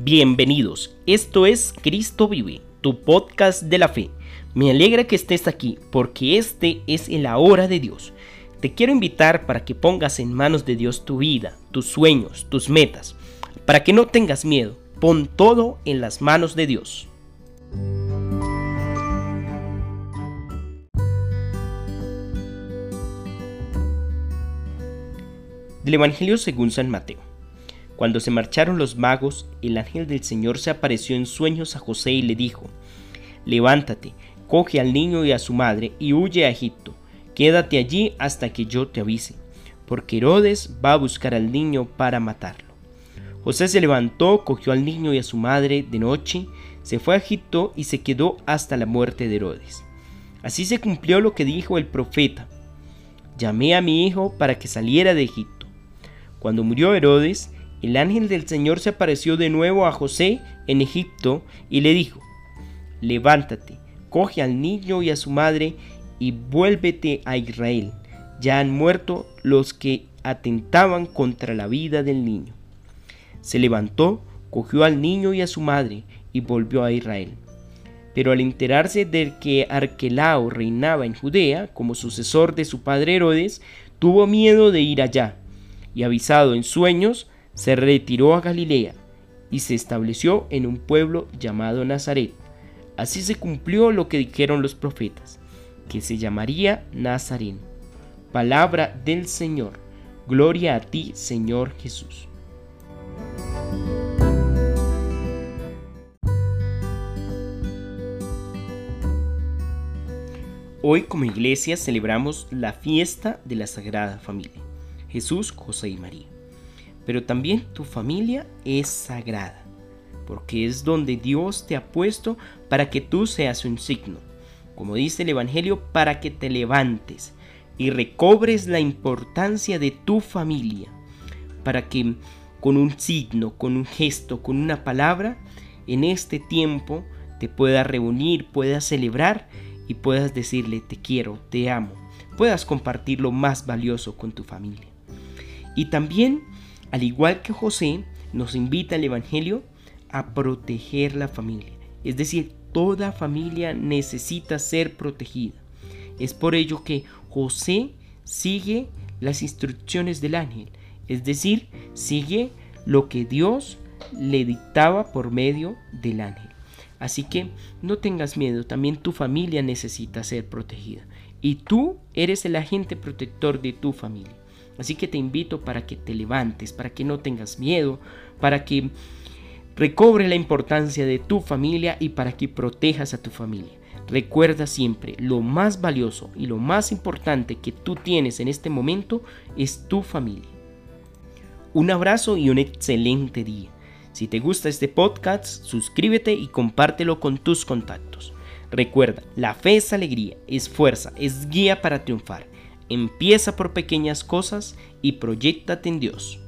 Bienvenidos, esto es Cristo Vive, tu podcast de la fe. Me alegra que estés aquí porque este es el hora de Dios. Te quiero invitar para que pongas en manos de Dios tu vida, tus sueños, tus metas, para que no tengas miedo. Pon todo en las manos de Dios. Del Evangelio según San Mateo. Cuando se marcharon los magos, el ángel del Señor se apareció en sueños a José y le dijo, Levántate, coge al niño y a su madre y huye a Egipto. Quédate allí hasta que yo te avise, porque Herodes va a buscar al niño para matarlo. José se levantó, cogió al niño y a su madre de noche, se fue a Egipto y se quedó hasta la muerte de Herodes. Así se cumplió lo que dijo el profeta. Llamé a mi hijo para que saliera de Egipto. Cuando murió Herodes, el ángel del Señor se apareció de nuevo a José en Egipto y le dijo, levántate, coge al niño y a su madre y vuélvete a Israel. Ya han muerto los que atentaban contra la vida del niño. Se levantó, cogió al niño y a su madre y volvió a Israel. Pero al enterarse de que Arquelao reinaba en Judea como sucesor de su padre Herodes, tuvo miedo de ir allá, y avisado en sueños, se retiró a Galilea y se estableció en un pueblo llamado Nazaret. Así se cumplió lo que dijeron los profetas, que se llamaría Nazareno. Palabra del Señor. Gloria a ti, Señor Jesús. Hoy como iglesia celebramos la fiesta de la Sagrada Familia, Jesús, José y María pero también tu familia es sagrada, porque es donde Dios te ha puesto para que tú seas un signo, como dice el Evangelio, para que te levantes y recobres la importancia de tu familia, para que con un signo, con un gesto, con una palabra, en este tiempo te puedas reunir, puedas celebrar y puedas decirle te quiero, te amo, puedas compartir lo más valioso con tu familia. Y también al igual que José, nos invita el Evangelio a proteger la familia. Es decir, toda familia necesita ser protegida. Es por ello que José sigue las instrucciones del ángel. Es decir, sigue lo que Dios le dictaba por medio del ángel. Así que no tengas miedo, también tu familia necesita ser protegida. Y tú eres el agente protector de tu familia. Así que te invito para que te levantes, para que no tengas miedo, para que recobre la importancia de tu familia y para que protejas a tu familia. Recuerda siempre, lo más valioso y lo más importante que tú tienes en este momento es tu familia. Un abrazo y un excelente día. Si te gusta este podcast, suscríbete y compártelo con tus contactos. Recuerda, la fe es alegría, es fuerza, es guía para triunfar. Empieza por pequeñas cosas y proyectate en Dios.